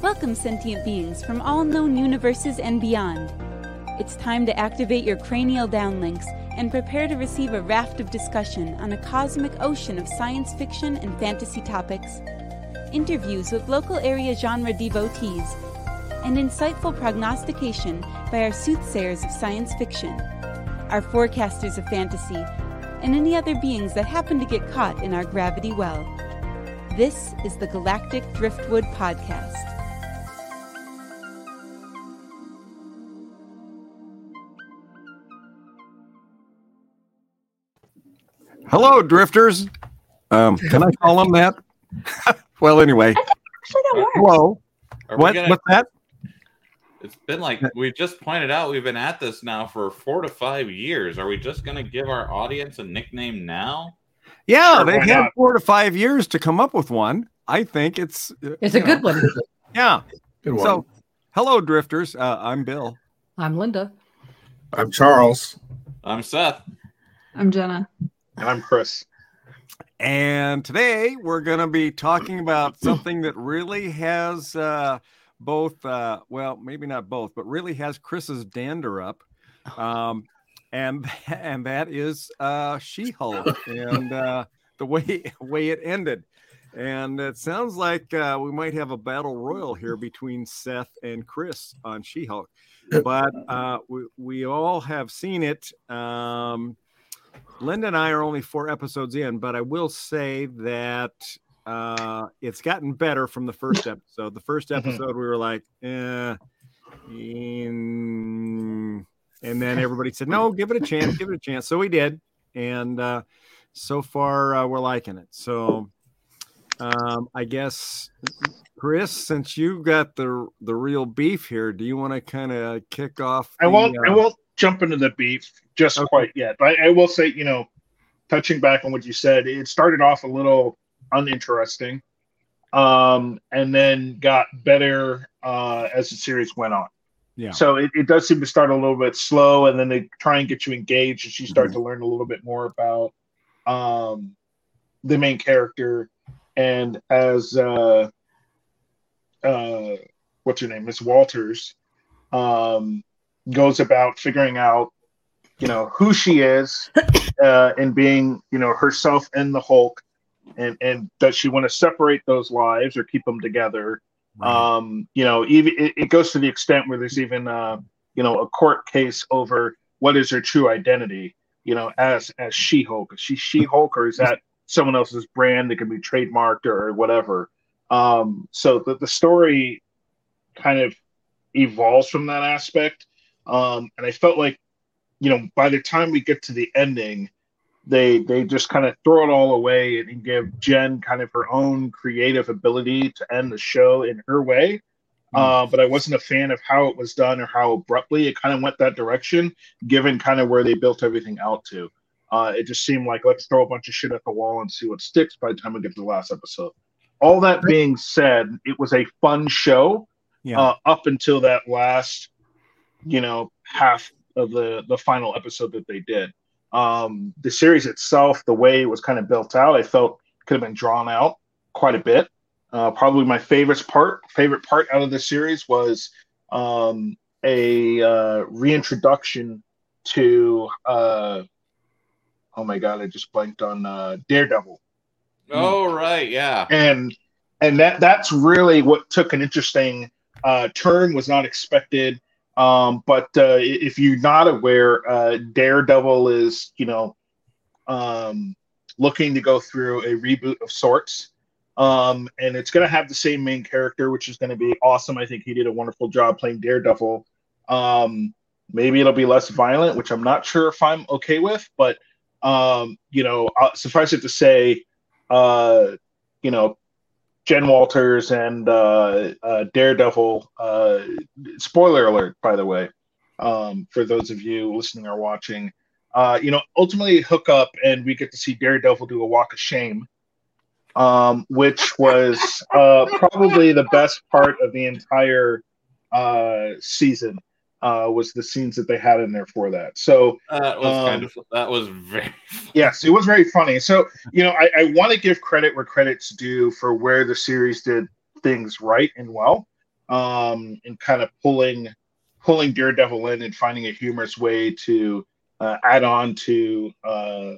Welcome, sentient beings from all known universes and beyond. It's time to activate your cranial downlinks and prepare to receive a raft of discussion on a cosmic ocean of science fiction and fantasy topics, interviews with local area genre devotees, and insightful prognostication by our soothsayers of science fiction, our forecasters of fantasy, and any other beings that happen to get caught in our gravity well. This is the Galactic Driftwood Podcast. Hello, drifters. Um, can I call them that? well, anyway. Actually, that works. Hello. Are What? gonna- What's that? It's been like we just pointed out. We've been at this now for four to five years. Are we just going to give our audience a nickname now? Yeah, Sure, they've had not? four to five years to come up with one. I think it's uh, It's a you good one. Yeah. Good one. So, hello, drifters. Uh, I'm Bill. I'm Linda. I'm Charles. I'm Seth. I'm Jenna. And I'm Chris. And today we're going to be talking about something that really has uh, both, uh, well, maybe not both, but really has Chris's dander up. Um, and and that is uh, She-Hulk and uh, the way way it ended. And it sounds like uh, we might have a battle royal here between Seth and Chris on She-Hulk. But uh, we, we all have seen it. Um, Linda and I are only four episodes in, but I will say that uh, it's gotten better from the first episode. The first Mhm. episode, we were like, eh, mm, and then everybody said, no, give it a chance, give it a chance. So we did. And uh, so far, uh, we're liking it. So um, I guess, Chris, since you got the the real beef here, do you want to kind of kick off? I won't. I uh, won't jump into the beef just Okay. quite yet. But I, I will say, you know, touching back on what you said, it started off a little uninteresting, um, and then got better uh, as the series went on. Yeah. So it, it does seem to start a little bit slow, and then they try and get you engaged as you start Mhm. to learn a little bit more about um, the main character, and as uh, uh, what's her name, Miss Walters, um, goes about figuring out, you know, who she is, uh, and being, you know, herself and the Hulk, and and does she want to separate those lives or keep them together? Um, you know, even it, it goes to the extent where there's even, uh, you know, a court case over what is her true identity. You know, as as She Hulk, is she She Hulk or is that someone else's brand that can be trademarked or whatever? Um, so the the story kind of evolves from that aspect. Um, and I felt like, you know, by the time we get to the ending, they they just kind of throw it all away and give Jen kind of her own creative ability to end the show in her way. Uh, but I wasn't a fan of how it was done or how abruptly it kind of went that direction, given kind of where they built everything out to. Uh, it just seemed like let's throw a bunch of shit at the wall and see what sticks by the time we get to the last episode. All that being said, it was a fun show Yeah. uh, up until that last, you know, half of the the final episode that they did. Um, the series itself, the way it was kind of built out, I felt could have been drawn out quite a bit. Uh, probably my favorite part, favorite part out of the series was um, a uh, reintroduction to. Uh, oh my god, I just blanked on uh, Daredevil Oh right, yeah. and and that that's really what took an interesting uh, turn was not expected um, but uh, if you're not aware uh, daredevil is you know um, looking to go through a reboot of sorts. Um, and it's going to have the same main character which is going to be awesome. I think he did a wonderful job playing daredevil. Um, maybe it'll be less violent which i'm not sure if i'm okay with but um, you know uh, suffice it to say uh, you know, Jen Walters and uh, uh, Daredevil. Uh, spoiler alert, by the way, um, for those of you listening or watching. Uh, you know, ultimately hook up and we get to see Daredevil do a walk of shame um, which was uh, probably the best part of the entire uh, season. Uh, was the scenes that they had in there for that. So That was kind Um, of that was very yes, it was very funny. So you know, I, I want to give credit where credit's due for where the series did things right and well, um, and kind of pulling pulling Daredevil in and finding a humorous way to uh, add on to uh,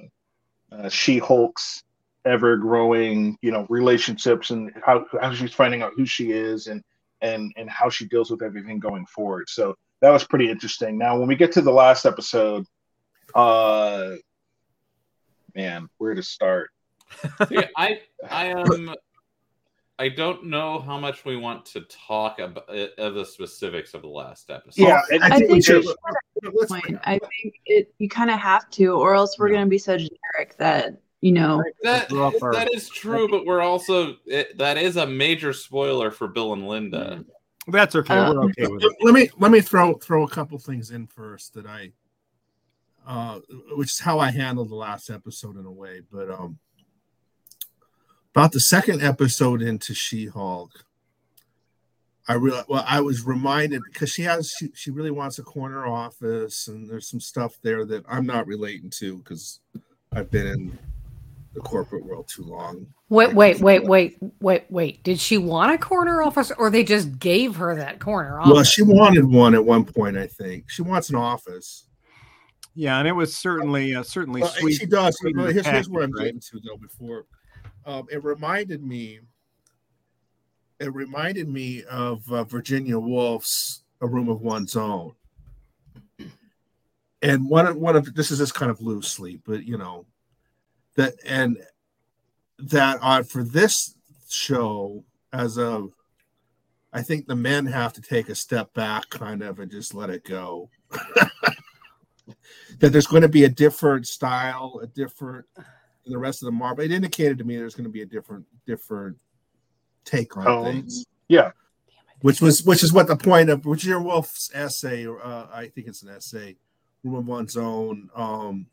uh, She-Hulk's ever growing, you know, relationships and how, how she's finding out who she is and and and how she deals with everything going forward. So that was pretty interesting. Now, when we get to the last episode, uh, man, where to start? Yeah, I I um I don't know how much we want to talk about of the specifics of the last episode. Yeah, and- I think we we should- should point. I think it you kind of have to, or else we're Yeah. going to be so generic that you know. that Throw up our- that is true, but we're also it, that is a major spoiler for Bill and Linda. That's okay. Uh, We're okay with it. let me let me throw throw a couple things in first that I uh which is how I handled the last episode in a way, but um about the second episode into She-Hulk, I real well I was reminded because she has she, she really wants a corner office and there's some stuff there that I'm not relating to because I've been in the corporate world too long. Wait, wait, wait, wait, wait, wait. Did she want a corner office or they just gave her that corner office? Well, she wanted one at one point, I think. She wants an office. Yeah, and it was certainly uh, certainly Well, sweet. she does. sweet But here's, here's where I'm right? getting to though. Before, um, it reminded me. It reminded me of uh, Virginia Woolf's "A Room of One's Own," and one of one of this is just kind of loosely, but you know that and that uh, for this show as a I think the men have to take a step back, kind of, and just let it go. that there's going to be a different style, a different the rest of the Marvel. It indicated to me there's going to be a different, different take on Tone. things. Yeah. Which was, which is what the point of Virginia Woolf's essay, or uh, I think it's an essay, "Room of One's Own." Um,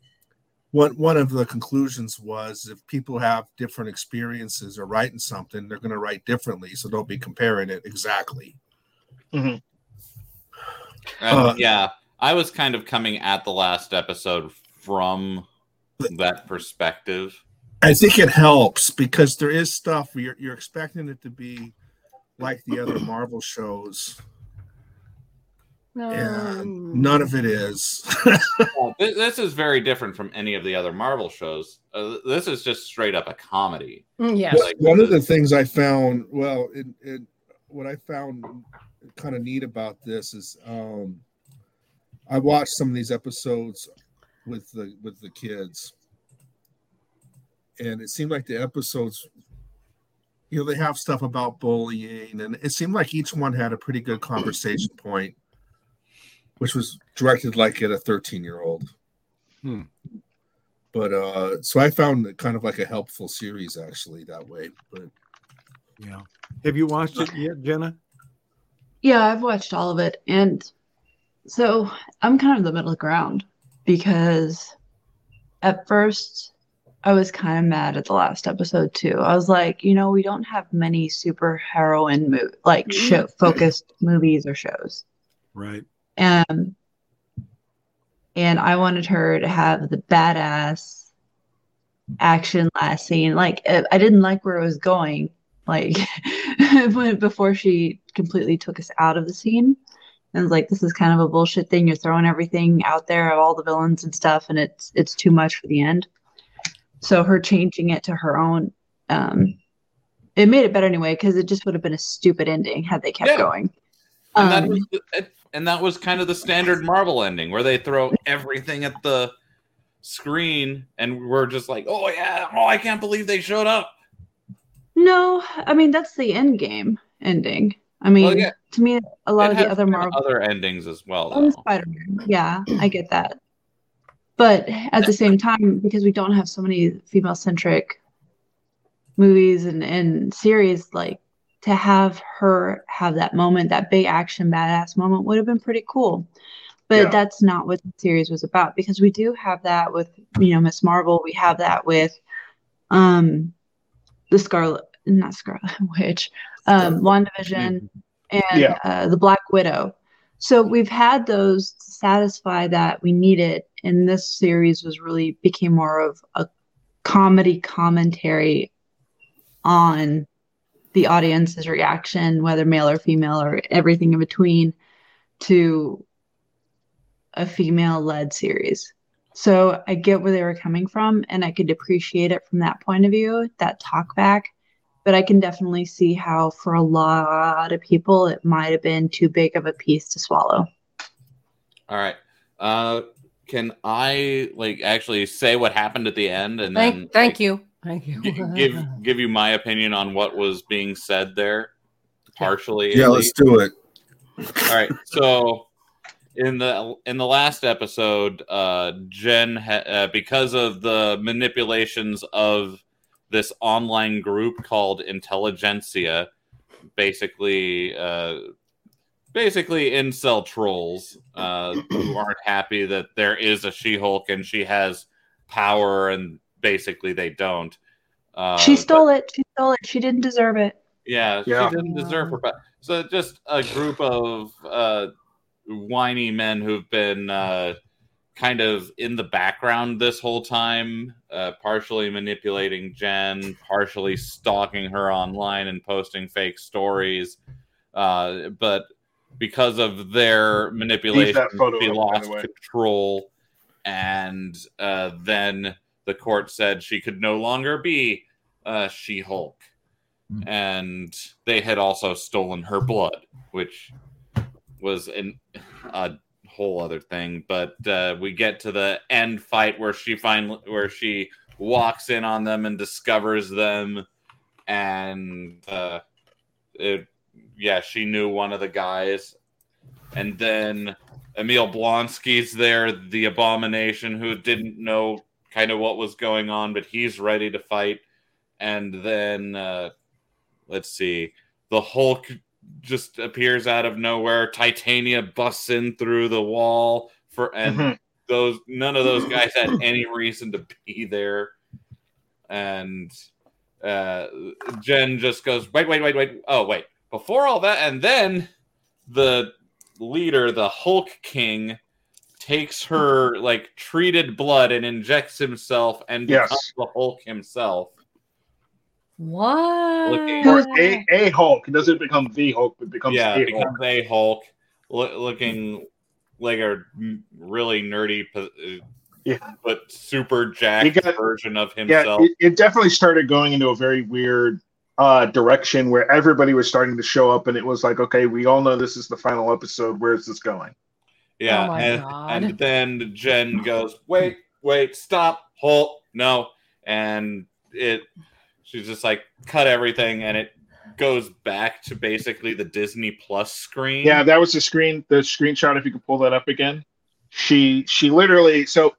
one one of the conclusions was if people have different experiences or writing something, they're going to write differently. So don't be comparing it exactly. And, Uh, yeah, I was kind of coming at the last episode from that perspective. I think it helps because there is stuff you're you're expecting it to be like the other Marvel shows, and none of it is. Well, thi- this is very different from any of the other Marvel shows. Uh, this is just straight up a comedy. Mm, yes. Like, One of the things I found, well, it, it, what I found kind of neat about this is, um, I watched some of these episodes with the with the kids, and it seemed like the episodes, you know, they have stuff about bullying, and it seemed like each one had a pretty good conversation point, which was directed like at a thirteen year old. Hmm. But uh, so I found it kind of like a helpful series actually that way. But Yeah. Have you watched it yet, Jenna? Yeah, I've watched all of it, and so I'm kind of the middle ground because at first I was kind of mad at the last episode too. I was like, you know, we don't have many super heroine mo- like show focused movies or shows. Right. And and I wanted her to have the badass action last scene. Like uh, I didn't like where it was going. Like before she completely took us out of the scene, and was like, "This is kind of a bullshit thing. You're throwing everything out there of all the villains and stuff, and it's it's too much for the end." So her changing it to her own, um, it made it better anyway because it just would have been a stupid ending had they kept Yeah. going. That Um, was it- and that was kind of the standard Marvel ending where they throw everything at the screen and we're just like, oh yeah, oh I can't believe they showed up. No, I mean that's the end game ending. I mean, Well, yeah. to me, a lot of the other Marvel other endings as well. yeah, I get that. But at the same time, because we don't have so many female-centric movies and, and series, like to have her have that moment, that big action badass moment, would have been pretty cool. But Yeah. that's not what the series was about because we do have that with you know Miss Marvel. We have that with um the Scarlet, not Scarlet Witch, um, WandaVision, and Yeah. uh, the Black Widow. So we've had those to satisfy that we needed, and this series was really became more of a comedy commentary on the audience's reaction, whether male or female or everything in between, to a female led series. So I get where they were coming from and I could appreciate it from that point of view, that talk back. But I can definitely see how for a lot of people it might have been too big of a piece to swallow. All right. Uh, can I like actually say what happened at the end and then Thank, thank you. Thank you. gi- give give you my opinion on what was being said there, partially. Yeah, at let's least? do it. All right. So in the in the last episode, uh, Jen, ha- uh, because of the manipulations of this online group called Intelligencia, basically, uh, basically incel trolls uh, who aren't happy that there is a She-Hulk and she has power, and basically they don't. Uh, she but- stole it. She stole it. She didn't deserve it. yeah, Yeah. she didn't deserve her. But so just a group of uh, whiny men who've been uh, kind of in the background this whole time, uh, partially manipulating Jen, partially stalking her online and posting fake stories. Uh, but because of their manipulation, photo she lost control, and uh, then the court said she could no longer be uh, She-Hulk. And they had also stolen her blood, which was an, a whole other thing. But uh, we get to the end fight where she finally, where she walks in on them and discovers them, and uh, it, yeah, she knew one of the guys, and then Emil Blonsky's there, the abomination who didn't know kind of what was going on, but he's ready to fight. And then uh, let's see, the Hulk just appears out of nowhere. Titania busts in through the wall for and Mhm. those none of those guys had any reason to be there. And uh, Jen just goes, wait, wait, wait, wait. Oh, wait. Before all that, and then the leader, the Hulk King, takes her like treated blood and injects himself and Yes. becomes the Hulk himself. What? Looking- Or a, a Hulk. It doesn't become the Hulk, it becomes yeah, a Hulk. becomes a Hulk, loo- looking like a really nerdy, uh, Yeah. but super jacked got- version of Yeah, himself. it, it definitely started going into a very weird uh, direction where everybody was starting to show up, and it was like, okay, we all know this is the final episode. Where's this going? Yeah, Oh my and, God. and then Jen goes, "Wait, wait, stop, Hulk, no!" And it, she's just like, cut everything, and it goes back to basically the Disney Plus screen. Yeah, that was the screen, the screenshot. If you could pull that up again, she she literally so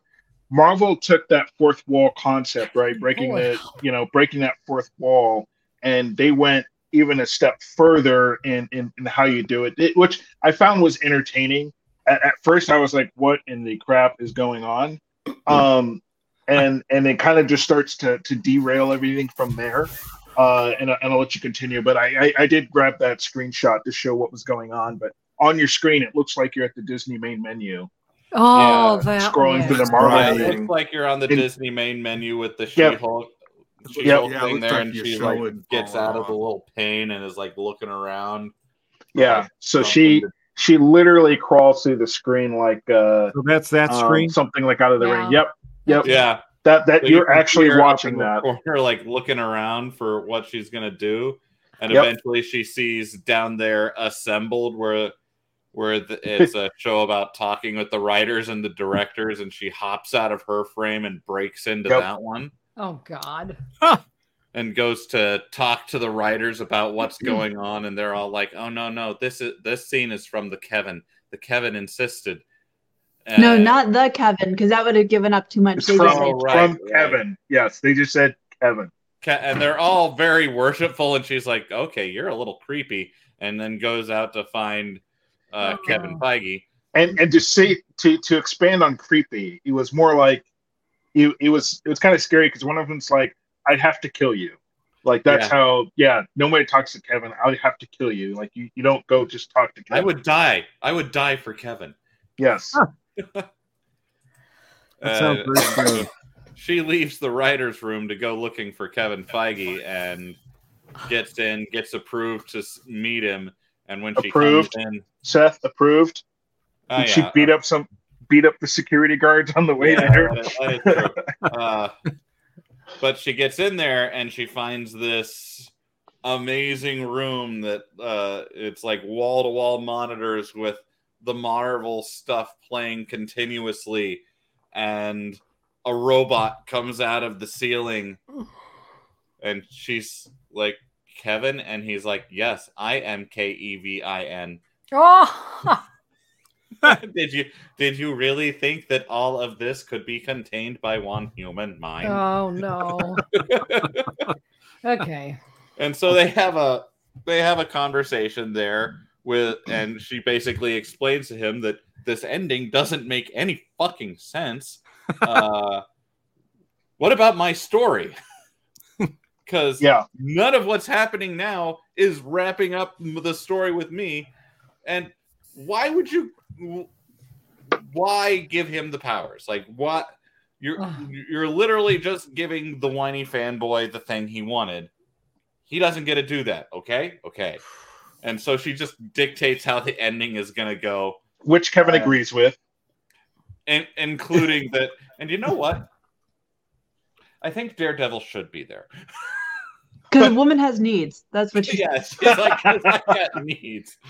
Marvel took that fourth wall concept, right, breaking oh. Holy the you know breaking that fourth wall, and they went even a step further in in, in how you do it, it, which I found was entertaining. At, at first, I was like, "What in the crap is going on?" Um, and and it kind of just starts to to derail everything from there. Uh, and, I- and I'll let you continue. But I, I I did grab that screenshot to show what was going on. But on your screen, it looks like you're at the Disney main menu. Oh, Yeah, that scrolling through the That's Marvel right. it looks like you're on the In- Disney main menu with the She-Hulk. Yep. She-Hulk Yeah, thing there, like and she like gets all out of the little pane and is like looking around. Yeah. for So she to- she literally crawls through the screen like uh So that's that um, screen. something like out of the Yeah. ring. Yep. Yep. yeah, That that So you you're can actually watching in the that. corner, like looking around for what she's gonna do, and Yep. eventually she sees down there assembled where where the, it's a show about talking with the writers and the directors, and she hops out of her frame and breaks into Yep. that one Oh God. And goes to talk to the writers about what's going on, and they're all like, "Oh no, no, this is this scene is from the Kevin. The Kevin insisted." No, Uh, not the Kevin, because that would have given up too much. It's They from, Oh, said, right, from right. Kevin. Yes, they just said Kevin. Ke- and they're all very worshipful and she's like okay you're a little creepy and then goes out to find uh, Oh. kevin feige And and to say to to expand on creepy, it was more like it, it was it was kind of scary because one of them's like, I'd have to kill you. Like that's Yeah. how. Yeah, nobody talks to Kevin. I would have to kill you. Like you, you don't go just talk to Kevin. I would die. I would die for Kevin. Yes. That sounds Uh, very good. she leaves the writer's room to go looking for Kevin Feige and gets in, gets approved to meet him. And when she Approved. comes in, Seth approved. oh, Did she yeah, beat up some beat up the security guards on the way yeah, there? that is- that is true. Uh, but she gets in there and she finds this amazing room that uh, it's like wall to wall monitors with the Marvel stuff playing continuously, and a robot comes out of the ceiling, and she's like Kevin, and he's like, "Yes, I am K E V I N." Oh, did you did you really think that all of this could be contained by one human mind? oh no. Okay. and so they have a they have a conversation there with and she basically explains to him that this ending doesn't make any fucking sense. Uh, what about my story? Because Yeah. none of what's happening now is wrapping up the story with me. And why would you? Why give him the powers? Like what? You're you're literally just giving the whiny fanboy the thing he wanted. He doesn't get to do that. Okay, okay. And so she just dictates how the ending is going to go, Which Kevin Uh, agrees with. and including that. And you know what? I think Daredevil should be there. Because a woman has needs. That's what she yeah, she's like, "'Cause I got needs.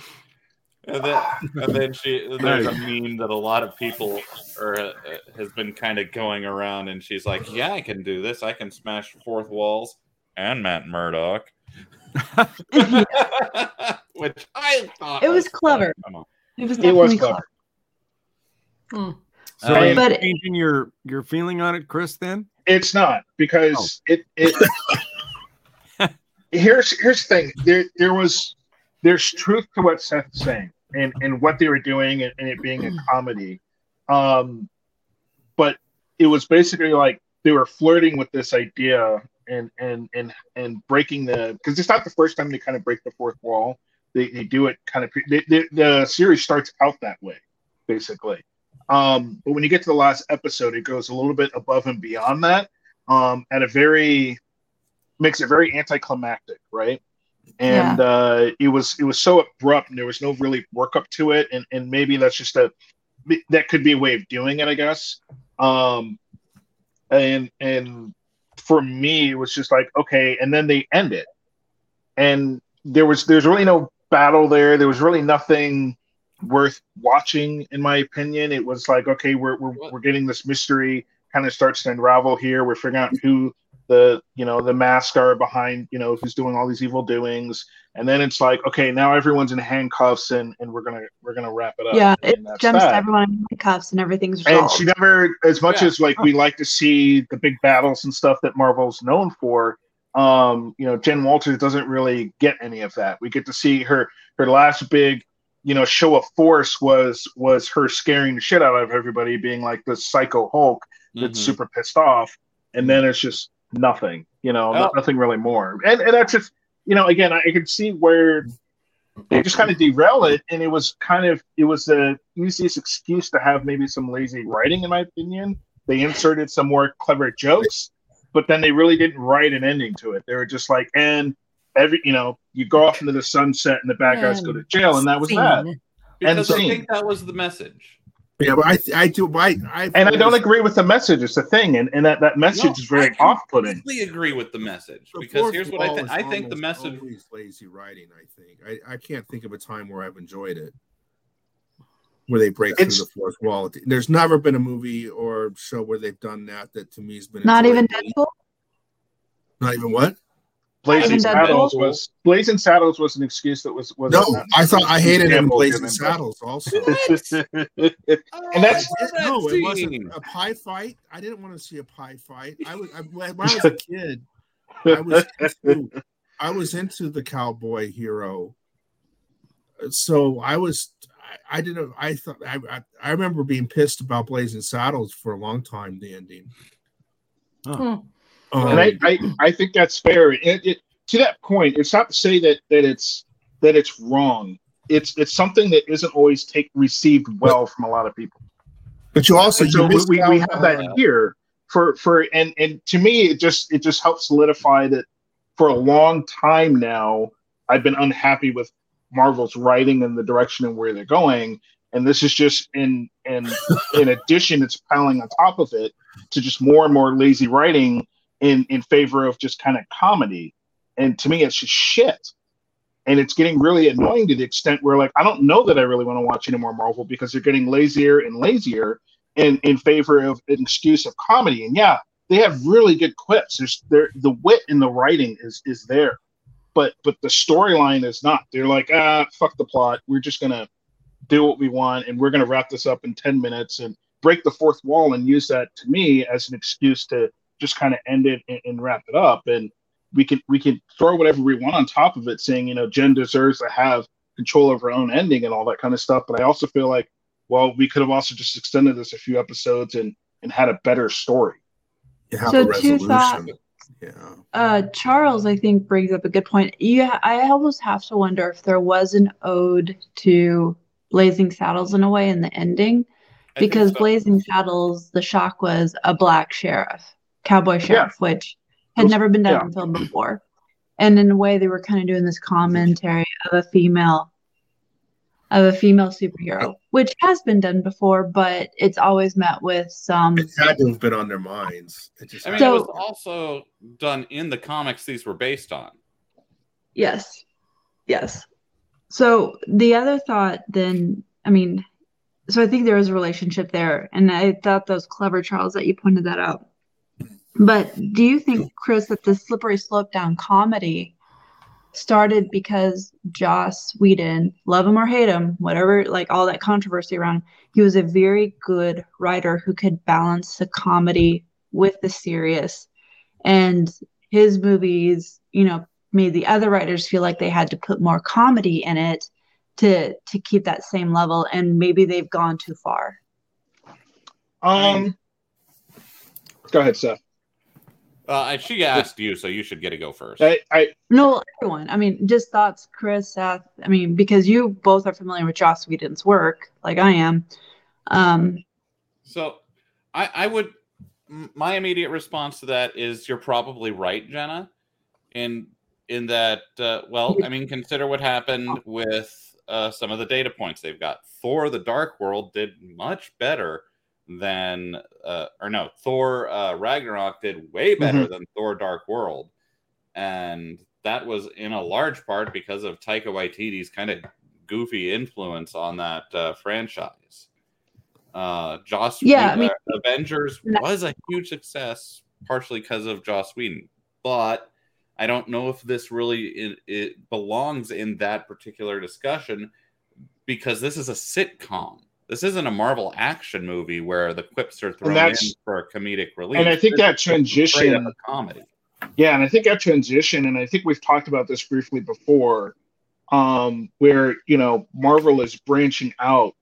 And then, and then she there's a meme that a lot of people are uh, has been kind of going around, and she's like, "Yeah, I can do this. I can smash fourth walls and Matt Murdock." Which I thought It was clever. fun. Come on. It was It was clever. clever. Hmm. So Uh, are you But- changing your your feeling on it, Chris? Then It's not Oh. because it it here's here's the thing. There there was there's truth to what Seth's saying and, and what they were doing and, and it being a comedy. Um but it was basically like they were flirting with this idea and and and and breaking the because it's not the first time they kind of break the fourth wall. They, they do it kind of they, they, the series starts out that way, basically. Um, but when you get to the last episode, it goes a little bit above and beyond that. Um, at a very makes it very anticlimactic, right? And uh, it was it was so abrupt, and there was no really work up to it, and and maybe that's just a that could be a way of doing it, I guess. Um, and and for me, it was just like okay, and then they end it, and there was there's really no battle there. There was really nothing worth watching, in my opinion. It was like okay, we're we're, we're getting this mystery kind of starts to unravel here. We're figuring out who the you know the mask are behind you know who's doing all these evil doings and then it's like okay now everyone's in handcuffs and and we're gonna we're gonna wrap it up Yeah, and it jumps that. everyone in the cuffs and everything's and she never as much Yeah. as like we like to see the big battles and stuff that marvel's known for um you know jen walters doesn't really get any of that we get to see her her last big you know show of force was was her scaring the shit out of everybody being like the psycho hulk that's Mhm. super pissed off and then it's just nothing you know Oh. nothing really more and, and that's just you know again i, I can see where they just kind of derail it and it was kind of it was the easiest excuse to have maybe some lazy writing in my opinion they inserted some more clever jokes but then they really didn't write an ending to it they were just like and every you know you go off into the sunset and the bad guys go to jail and that was that Scene. because I think that was the message. Yeah, but I I do I I and i don't agree with the message it's the thing and, and that that message No, is very off-putting I completely agree with the message The because here's what I think. I think the message. always lazy writing. I think I, I can't think of a time where I've enjoyed it, where they break It's- through the fourth wall. There's never been a movie or show where they've done that that to me has been Not even. Deadpool. Not even what? Blazing saddles was blazing saddles was an excuse that was was No, I thought I hated him Blazing Saddles also. Oh, And that's- I love that no, it wasn't a pie fight. I didn't want to see a pie fight. I was I, when I was a kid. I was into, I was into the cowboy hero. So I was I, I didn't I thought I, I I remember being pissed about Blazing Saddles for a long time. The ending. Hmm. Um, and I, I, I think that's fair. It, it, to that point, it's not to say that that it's that it's wrong. It's it's something that isn't always take received well from a lot of people. but you also And so you we, we, we have that here for for and and to me it just it just helps solidify that for a long time now I've been unhappy with Marvel's writing and the direction and where they're going. And this is just in in in addition, it's piling on top of it to just more and more lazy writing in in favor of just kind of comedy. And to me, it's just shit. And it's getting really annoying to the extent where like I don't know that I really want to watch any more Marvel because they're getting lazier and lazier in in favor of an excuse of comedy. And yeah, they have really good quips. There's there the wit in the writing is is there, but but the storyline is not. They're like ah fuck the plot. We're just gonna do what we want and we're gonna wrap this up in ten minutes and break the fourth wall and use that to me as an excuse to just kind of end it and, and wrap it up. And we can we can throw whatever we want on top of it, saying you know Jen deserves to have control of her own ending and all that kind of stuff. But I also feel like well we could have also just extended this a few episodes and and had a better story. you have So a two resolution. thoughts. Yeah. Uh, Charles, I think, brings up a good point. You, I almost have to wonder if there was an ode to Blazing Saddles in a way in the ending, I because so. Blazing Saddles, the shock was a black sheriff, cowboy sheriff, which had Those- never been done yeah. in film before. And in a way, they were kind of doing this commentary of a female, of a female superhero, which has been done before, but it's always met with some. It had to have been on their minds. It just I mean, So- it was also done in the comics these were based on. Yes. Yes. So the other thought then, I mean, so I think there is a relationship there, and I thought that was clever, Charles, that you pointed that out. But do you think, Chris, that the slippery slope down comedy started because Joss Whedon, love him or hate him, whatever, like all that controversy around, he was a very good writer who could balance the comedy with the serious. And his movies, you know, made the other writers feel like they had to put more comedy in it to to keep that same level and maybe they've gone too far Um, go ahead, Seth. Uh, I- she asked you, so you should get to go first. I, I no everyone i mean just thoughts chris seth i mean because you both are familiar with joss whedon's work like i am um So, I, I would. My immediate response to that is you're probably right, Jenna. In in that, uh, well, I mean, consider what happened with uh, some of the data points they've got. Thor: The Dark World did much better than, uh, or no, Thor uh, Ragnarok did way better than Thor: Dark World, and that was in a large part because of Taika Waititi's kind of goofy influence on that uh, franchise. Uh, Joss, Yeah, I mean- Avengers was a huge success, partially because of Joss Whedon, but I don't know if this really it, it belongs in that particular discussion because this is a sitcom. This isn't a Marvel action movie where the quips are thrown in for a comedic relief. and I think This that is straight up transition a comedy. Yeah, and I think that transition, and I think we've talked about this briefly before, um, where you know Marvel is branching out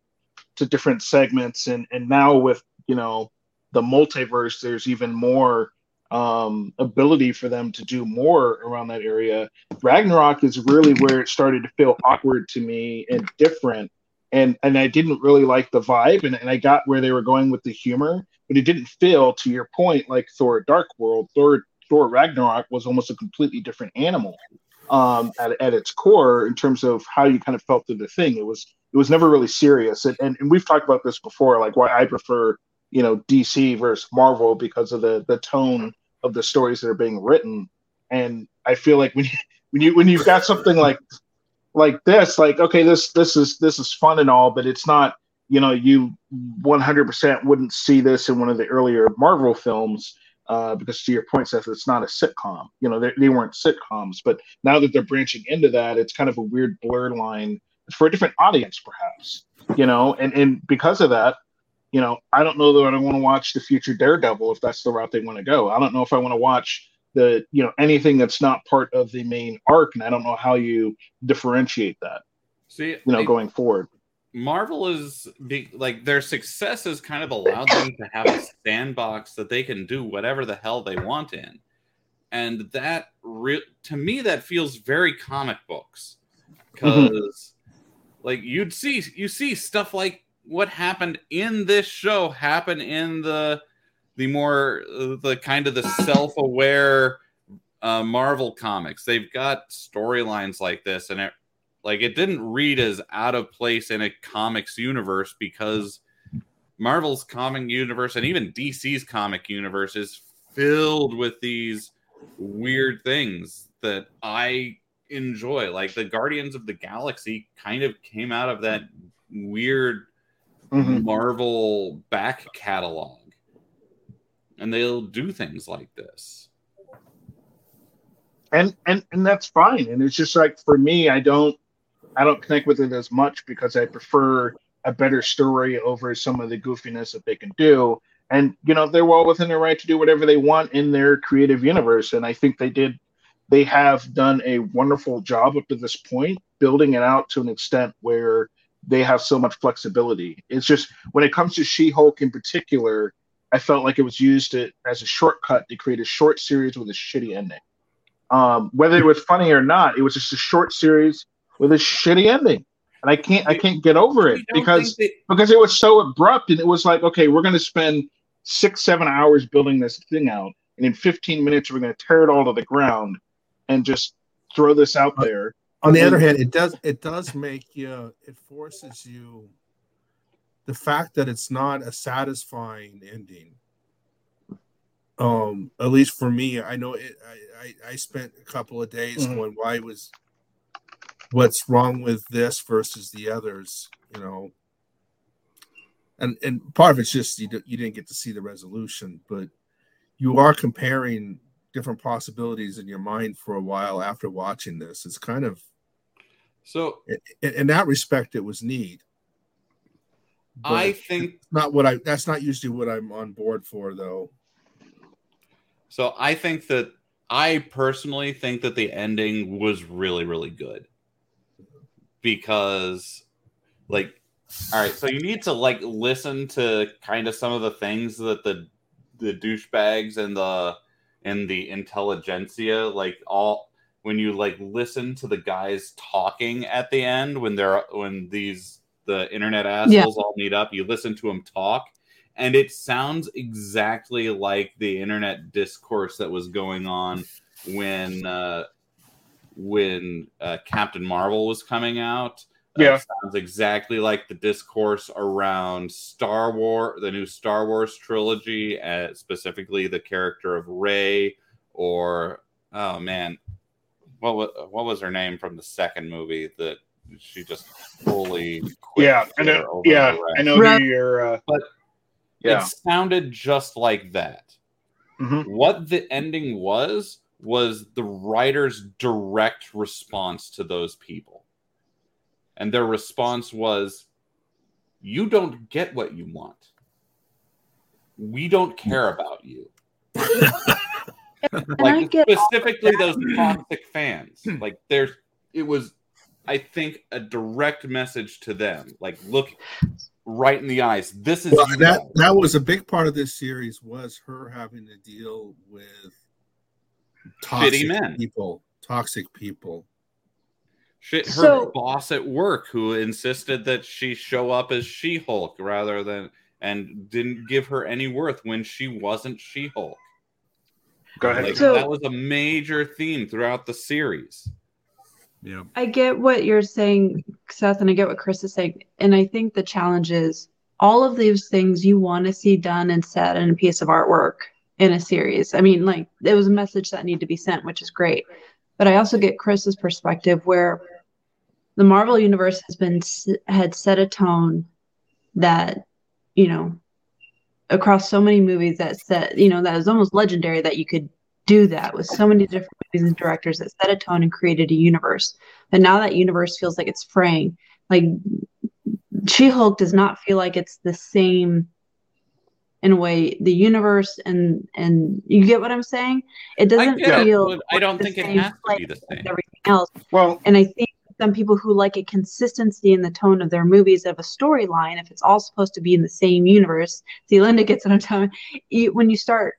to different segments, and and now with you know the multiverse, there's even more um, ability for them to do more around that area. Ragnarok is really where it started to feel awkward to me and different, and and I didn't really like the vibe, and, and I got where they were going with the humor, but it didn't feel, to your point, like Thor: Dark World. Thor Thor Ragnarok was almost a completely different animal um, at, at its core in terms of how you kind of felt through the thing. It was it was never really serious, and, and, and we've talked about this before, like why I prefer you know DC versus Marvel because of the the tone of the stories that are being written, and I feel like when you when you when you've got something like like this, like okay, this this is this is fun and all, but it's not you know you 100% wouldn't see this in one of the earlier Marvel films uh, because to your point, Seth, it's not a sitcom. You know, they, weren't sitcoms, but now that they're branching into that, it's kind of a weird blur line for a different audience, perhaps. You know, and and because of that, you know, I don't know that I want to watch the future Daredevil if that's the route they want to go. I don't know if I want to watch the you know anything that's not part of the main arc, and I don't know how you differentiate that. See, You know, I- going forward. Marvel is be, like their success has kind of allowed them to have a sandbox that they can do whatever the hell they want in. and that re- to me that feels very comic books mm-hmm. because like you'd see you see stuff like what happened in this show happen in the the more the kind of the self-aware uh, Marvel comics. They've got storylines like this, and it like it didn't read as out of place in a comics universe because Marvel's comic universe and even DC's comic universe is filled with these weird things that I enjoy. Like the Guardians of the Galaxy kind of came out of that weird Mhm. Marvel back catalog. And they'll do things like this. and and and that's fine. And it's just like for me i don't i don't connect with it as much because i prefer a better story over some of the goofiness that they can do. And you know they're well within their right to do whatever they want in their creative universe. And i think they did they have done a wonderful job up to this point building it out to an extent where they have so much flexibility. It's just when it comes to she-hulk in particular i felt like it was used to, as a shortcut to create a short series with a shitty ending. Um, whether it was funny or not, it was just a short series with a shitty ending, and I can't I can't get over it because think because it was so abrupt and it was like okay we're going to spend six seven hours building this thing out and in 15 minutes we're going to tear it all to the ground and just throw this out there. On the other hand, it does it does make you it forces you the fact that it's not a satisfying ending. Um, at least for me, I know it. I I, I spent a couple of days Mhm. going, why was what's wrong with this versus the others? You know, and and part of it's just you, you didn't get to see the resolution, but you are comparing different possibilities in your mind for a while after watching this. It's kind of so. in, in that respect, it was neat. I think not what I. That's not usually what I'm on board for, though. So I think that I personally think that the ending was really, really good because, like, all right, so you need to like listen to kind of some of the things that the the douchebags and the and the intelligencia like all when you like listen to the guys talking at the end when they're when these the internet assholes all meet up you listen to them talk and it sounds exactly like the internet discourse that was going on when uh when uh, Captain Marvel was coming out. Yeah. it sounds exactly like the discourse around Star Wars, the new Star Wars trilogy, uh, specifically the character of Rey, or oh man, what was what was her name from the second movie that she just fully quit yeah i know yeah i know who you're uh, But yeah it sounded just like that. Mhm. What the ending was was the writer's direct response to those people. And their response was you don't get what you want. We don't care about you. Like get all of specifically those toxic fans. Like there's it was I think a direct message to them. Like look right in the eyes. This is Well, that that was a big part of this series was her having to deal with toxic men. people, toxic people. Shit, her So- boss at work who insisted that she show up as She Hulk rather than and didn't give her any worth when she wasn't She Hulk. go ahead Like So- that was a major theme throughout the series. Yeah. I get what you're saying, Seth, and I get what Chris is saying. And I think the challenge is all of these things you want to see done and said in a piece of artwork in a series. I mean, like it was a message that needed to be sent, which is great. But I also get Chris's perspective where the Marvel universe has been had set a tone that, you know, across so many movies that set, you know, that is almost legendary that you could do that with so many different movies and directors that set a tone and created a universe. But now that universe feels like it's fraying. Like She Hulk does not feel like it's the same in a way. The universe and and you get what I'm saying? It doesn't get it, feel but I don't think it has to be the same. everything else. well And I think some people who like a consistency in the tone of their movies of a storyline, if it's all supposed to be in the same universe, see, Linda gets what I'm talking. You, when you start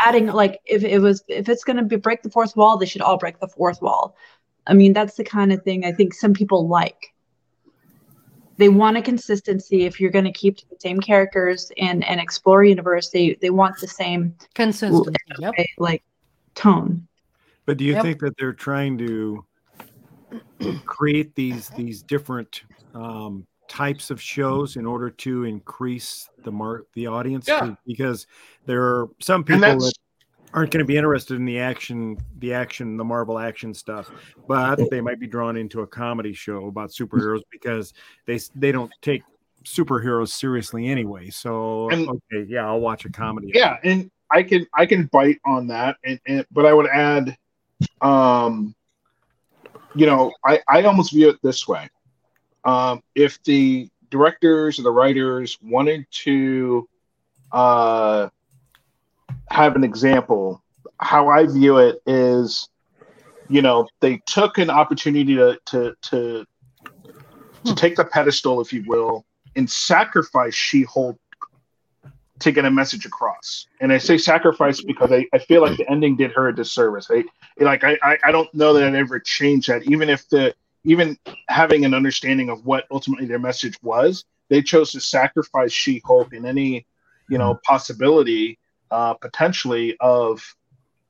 adding like if it was if it's going to be break the fourth wall, they should all break the fourth wall. I mean, that's the kind of thing I think some people like. They want a consistency. If you're going to keep the same characters and and explore universe, they they want the same Consistency. Yep. like tone. But do you Yep. think that they're trying to create these these different um, types of shows in order to increase the mar- the audience? Yeah. Because there are some people that aren't going to be interested in the action, the action, the Marvel action stuff, but they might be drawn into a comedy show about superheroes because they they don't take superheroes seriously anyway. So And- okay, yeah, I'll watch a comedy. yeah and i can i can bite on that and, and but i would add um you know i i almost view it this way um if the directors or the writers wanted to uh have an example how i view it is you know they took an opportunity to to to to take the pedestal if you will and sacrifice she-hulk to get a message across. And I say sacrifice because I, I feel like the ending did her a disservice. I like I, I I don't know that I'd ever change that. Even if the even having an understanding of what ultimately their message was, they chose to sacrifice She-Hulk in any, you know, possibility uh potentially of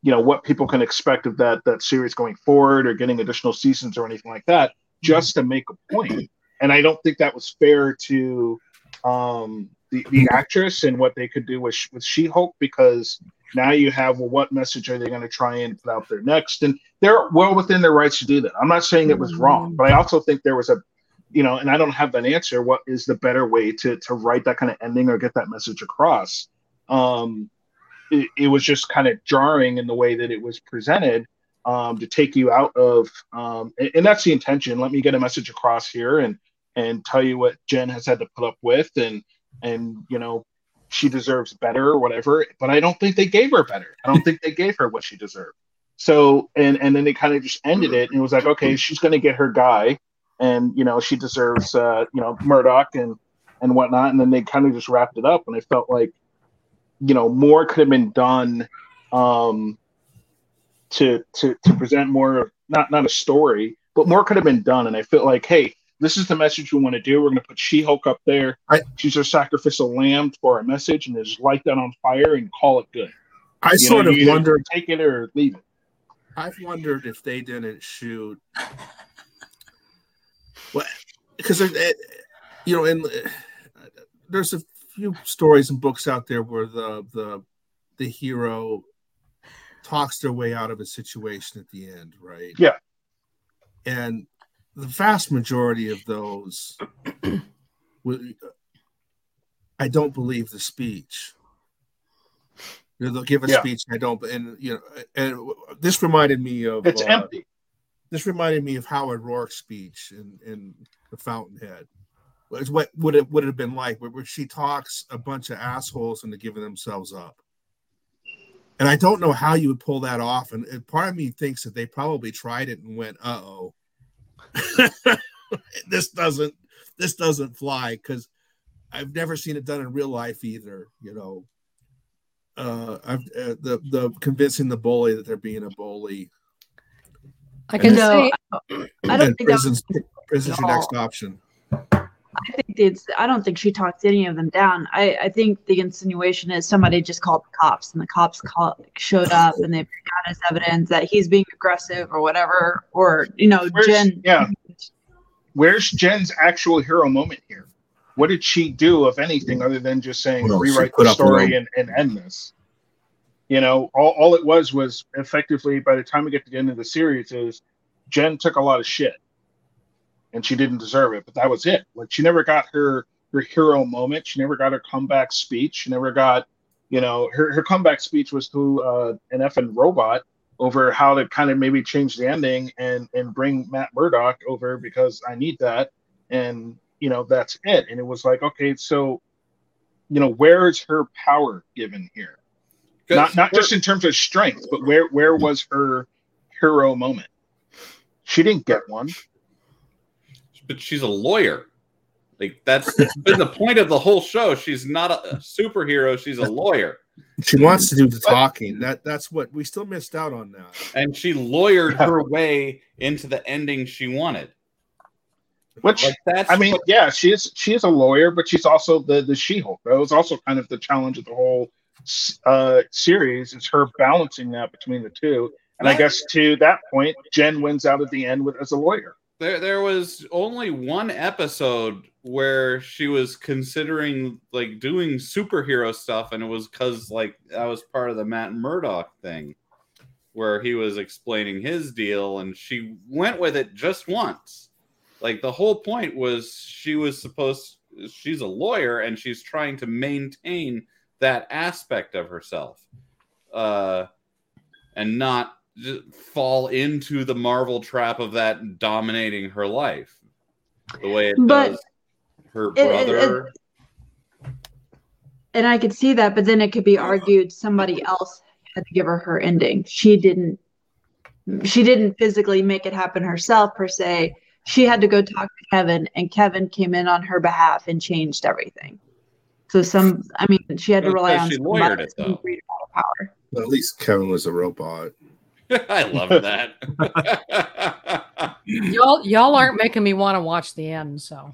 you know what people can expect of that that series going forward or getting additional seasons or anything like that just to make a point. And I don't think that was fair to um the, the actress and what they could do with with She-Hulk because now you have well what message are they going to try and put out there next and they're well within their rights to do that. I'm not saying it was wrong, but I also think there was a you know, and I don't have that answer. What is the better way to to write that kind of ending or get that message across? Um, it, it was just kind of jarring in the way that it was presented um, to take you out of, um, and, and that's the intention. Let me get a message across here and and tell you what Jen has had to put up with, and and you know she deserves better or whatever. But I don't think they gave her better. I don't think they gave her what she deserved. So and and then they kind of just ended it and it was like, okay, she's going to get her guy, and you know she deserves uh, you know Murdock and and whatnot, and then they kind of just wrapped it up. And I felt like you know more could have been done um, to to to present more of not not a story, but more could have been done. And I feel like, hey, this is the message we want to do. We're going to put She-Hulk up there. I- She's our sacrificial lamb for our message, and just light that on fire and call it good. I You sort know, of wondered. take it or leave it. I've wondered if they didn't shoot. Well, because you know, and there's a few stories and books out there where the the the hero talks their way out of a situation at the end, right? Yeah. And the vast majority of those, I don't believe the speech. You know, they'll give a Yeah. speech. I don't, and you know, and this reminded me of It's uh, empty. this reminded me of Howard Roark's speech in, in The Fountainhead. It's what would it would it have been like where, she talks a bunch of assholes into giving themselves up. And I don't know how you would pull that off. And, and part of me thinks that they probably tried it and went, uh oh. this doesn't this doesn't fly because I've never seen it done in real life either, you know. Uh, I've uh, the the convincing the bully that they're being a bully I can No, say I don't and think that was prison's prison's your next option. I think it's. I don't think she talked any of them down. I, I think the insinuation is somebody just called the cops, and the cops call, showed up, and they got as evidence that he's being aggressive or whatever, or you know, Where's- Jen. yeah. Where's Jen's actual hero moment here? What did she do, if anything, other than just saying Well, rewrite the story and, and end this? You know, all, all it was was effectively by the time we get to the end of the series is Jen took a lot of shit and she didn't deserve it, but that was it. Like she never got her her hero moment. She never got her comeback speech. She never got, you know, her, her comeback speech was to uh, an effing robot over how to kind of maybe change the ending and and bring Matt Murdock over because I need that, and you know that's it. And it was like, okay, so you know, where is her power given here? Not not just in terms of strength, but where where was her hero moment? She didn't get one. But she's a lawyer. Like that's been the point of the whole show. She's not a superhero. She's a lawyer. She wants to do the talking. That that's what we still missed out on that. and she lawyered her way into the ending she wanted. Which Like that's I mean, what- yeah, she is she is a lawyer, but she's also the the She-Hulk. That was also kind of the challenge of the whole uh, series is her balancing that between the two. And I guess to that point, Jen wins out at the end with as a lawyer. There there was only one episode where she was considering like doing superhero stuff and it was because like that was part of the matt murdock thing where he was explaining his deal and she went with it just once. Like the whole point was she was supposed she's a lawyer and she's trying to maintain that aspect of herself uh and not fall into the Marvel trap of that dominating her life the way it But does her it- it- brother. and I could see that, but then it could be argued somebody else had to give her her ending. She didn't. She didn't physically make it happen herself per se. She had to go talk to Kevin, and Kevin came in on her behalf and changed everything. So some, I mean, she had to rely on she somebody lawyered it, though. breed all the power. But at least Kevin was a robot. I love that. Y'all, y'all aren't making me want to watch the end. So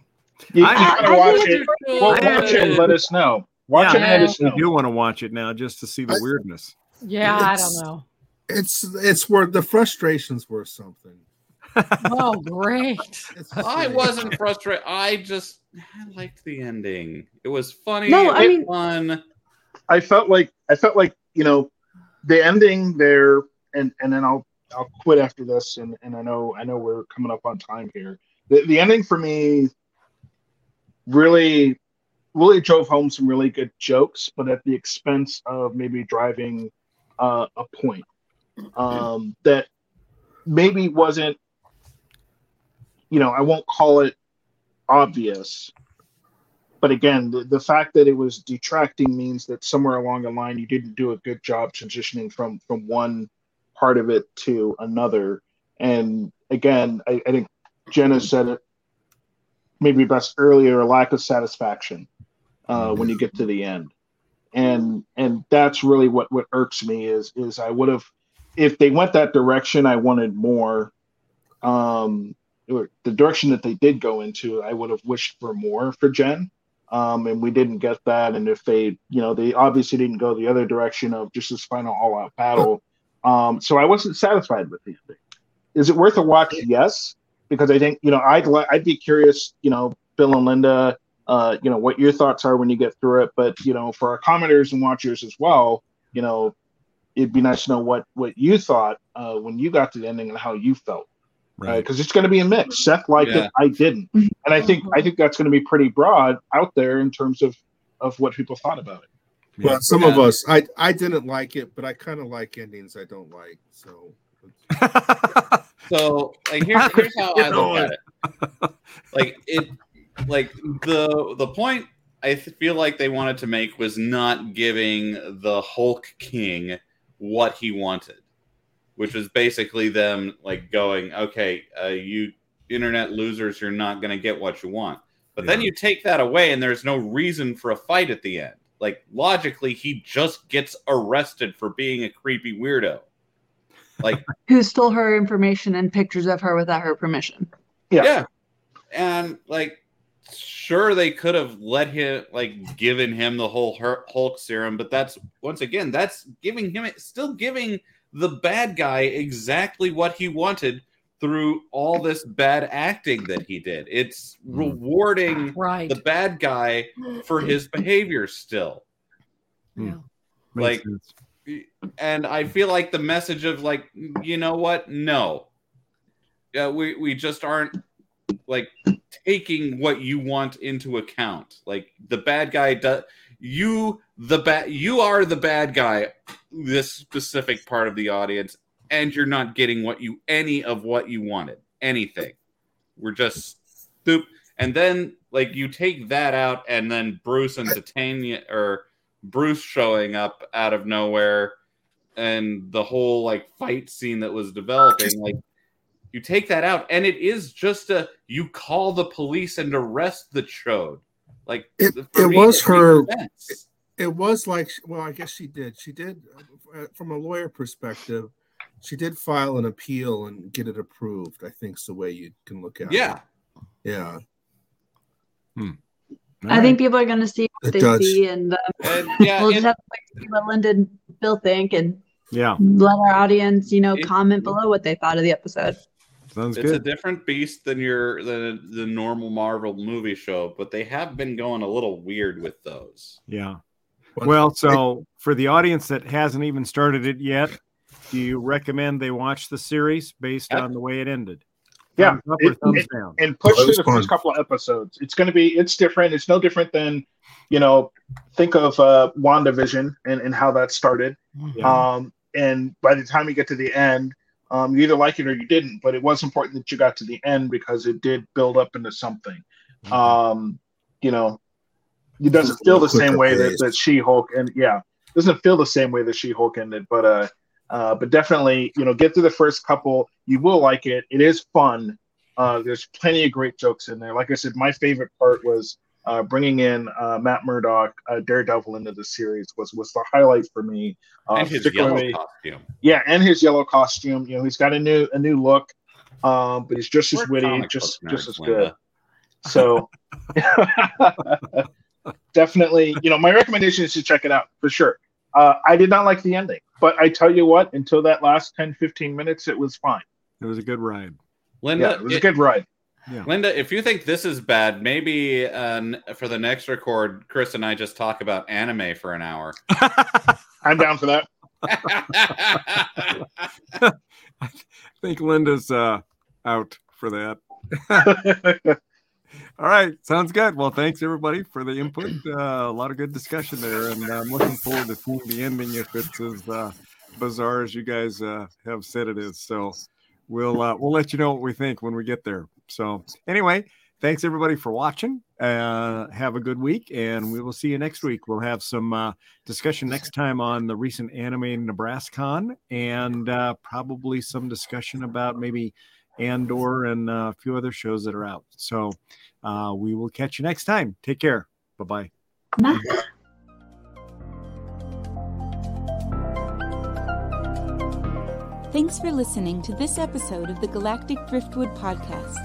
You, I- you I- gotta watch it. Well, watch it let us know. Watch it and let I us know. do want to watch it now just to see the I- weirdness. yeah, I don't know. It's it's worth the frustrations worth something. Oh, great! It's I great. wasn't frustrated. I just I liked the ending. It was funny. No, it I mean- fun. I felt like I felt like you know the ending there, and and then I'll I'll quit after this, and and I know I know we're coming up on time here. The the ending for me really really drove home some really good jokes, but at the expense of maybe driving uh, a point um, that maybe wasn't. You know, I won't call it obvious, but again, the, the fact that it was detracting means that somewhere along the line you didn't do a good job transitioning from from one part of it to another. And again, I, I think Jenna said it maybe best earlier: a lack of satisfaction uh, when you get to the end, and and that's really what what irks me is is I would have if they went that direction, I wanted more. Um, the direction that they did go into, I would have wished for more for Jen um, and we didn't get that. And if they, you know, they obviously didn't go the other direction of just this final all-out battle. Um, so I wasn't satisfied with the ending. Is it worth a watch? Yes, because I think you know I'd li- I'd be curious, you know, Bill and Linda, uh, you know, what your thoughts are when you get through it. But you know, for our commenters and watchers as well, you know, it'd be nice to know what what you thought uh, when you got to the ending and how you felt Right. because it's going to be a mix. Seth liked Yeah. it, I didn't, and I think I think that's going to be pretty broad out there in terms of of what people thought about it. Yeah. Well, some of us, I I didn't like it, but I kind of like endings I don't like. So So like here's, here's how I look at it. Like it like the the point I feel like they wanted to make was not giving the Hulk King what he wanted, which was basically them like going, okay, uh, you internet losers, you're not going to get what you want. But then you take that away, and there's no reason for a fight at the end. Like logically, he just gets arrested for being a creepy weirdo. Like Who stole her information and pictures of her without her permission? Yeah. yeah. And like, sure, they could have let him, like, given him the whole Hulk serum, but that's once again, that's giving him, still giving the bad guy exactly what he wanted through all this bad acting that he did. It's Mhm. rewarding Right. the bad guy for his behavior still. Yeah. like- and I feel like the message of like, you know what? No, yeah, we we just aren't like taking what you want into account. Like the bad guy does you the bad you are the bad guy. This specific part of the audience, and you're not getting what you any of what you wanted. Anything. We're just stoop. And then like you take that out, and then Bruce and Titania or Bruce showing up out of nowhere and the whole like fight scene that was developing like you take that out and it is just a you call the police and arrest the chode like It- it me, was makes her- sense. it was like well i guess she did she did uh, from a lawyer perspective she did file an appeal and get it approved i think's the way you can look at Yeah. it yeah yeah I think people are going to see what It they does. see, and uh, And, yeah, we'll it- just have to wait to see what Linda and Bill think, and yeah, let our audience, you know, It- comment below what they thought of the episode. sounds it's a different beast than your the the normal Marvel movie show, but they have been going a little weird with those. Yeah. Well, so for the audience that hasn't even started it yet, do you recommend they watch the series based Yep. on the way it ended? Yeah, Thumbs up or it- thumbs it- down? and push Well, through it's the first couple of episodes. It's going to be, it's different. It's no different than, you know, think of uh, WandaVision and, and how that started. Yeah. Um, and by the time you get to the end, um, you either like it or you didn't, but it was important that you got to the end because it did build up into something. Um, you know, it doesn't feel the same way that, that She Hulk and yeah, doesn't feel the same way that She Hulk ended, but uh, uh, but definitely, you know, get through the first couple. You will like it. It is fun. Uh, there's plenty of great jokes in there. Like I said, my favorite part was uh, bringing in uh, Matt Murdock, uh, Daredevil, into the series was was the highlight for me. Uh, and his yellow costume. yeah, and his yellow costume. You know, he's got a new a new look, um, but he's just as We're witty, just just as Linda. good. So definitely, you know, my recommendation is to check it out for sure. Uh, I did not like the ending, but I tell you what, until that last 10, 15 minutes, it was fine. It was a good ride. Linda, Yeah, it was a good ride. Linda, if you think this is bad, maybe uh, for the next record, Chris and I just talk about anime for an hour. I'm down for that. I think Linda's uh, out for that. All right, sounds good. Well, thanks everybody for the input. Uh, a lot of good discussion there, and I'm looking forward to seeing the ending if it's as uh, bizarre as you guys uh, have said it is. So we'll uh, we'll let you know what we think when we get there. So anyway, thanks everybody for watching. Uh, have a good week, and we will see you next week. We'll have some uh, discussion next time on the recent anime NebraskaCon, and probably some discussion about maybe Andor and a few other shows that are out. So uh, we will catch you next time. Take care. Bye bye. Bye. Thanks for listening to this episode of the Galactic Driftwood Podcast.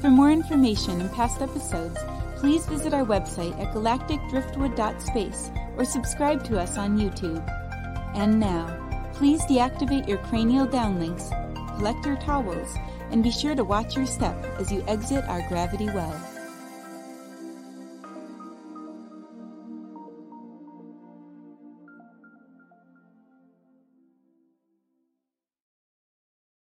For more information and past episodes, please visit our website at galacticdriftwood.space or subscribe to us on YouTube. And now, please deactivate your cranial downlinks, collect your towels, and be sure to watch your step as you exit our gravity well.